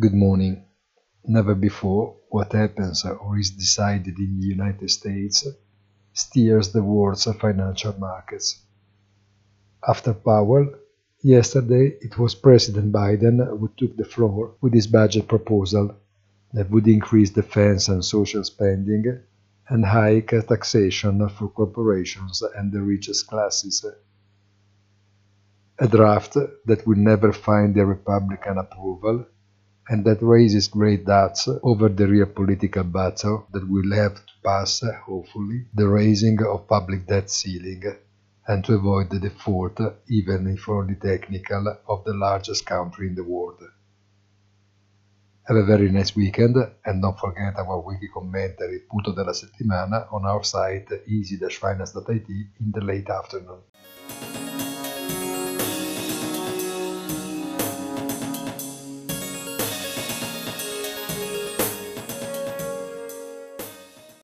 Good morning. Never before what happens or is decided in the United States steers the world's financial markets. After Powell, yesterday it was President Biden who took the floor with his budget proposal that would increase defense and social spending and hike taxation for corporations and the richest classes. A draft that will never find the Republican approval and that raises great doubts over the real political battle that will have to pass, hopefully, the raising of public debt ceiling and to avoid the default, even if only technical, of the largest country in the world. Have a very nice weekend and don't forget our weekly commentary Punto della settimana on our site easy-finance.it in the late afternoon.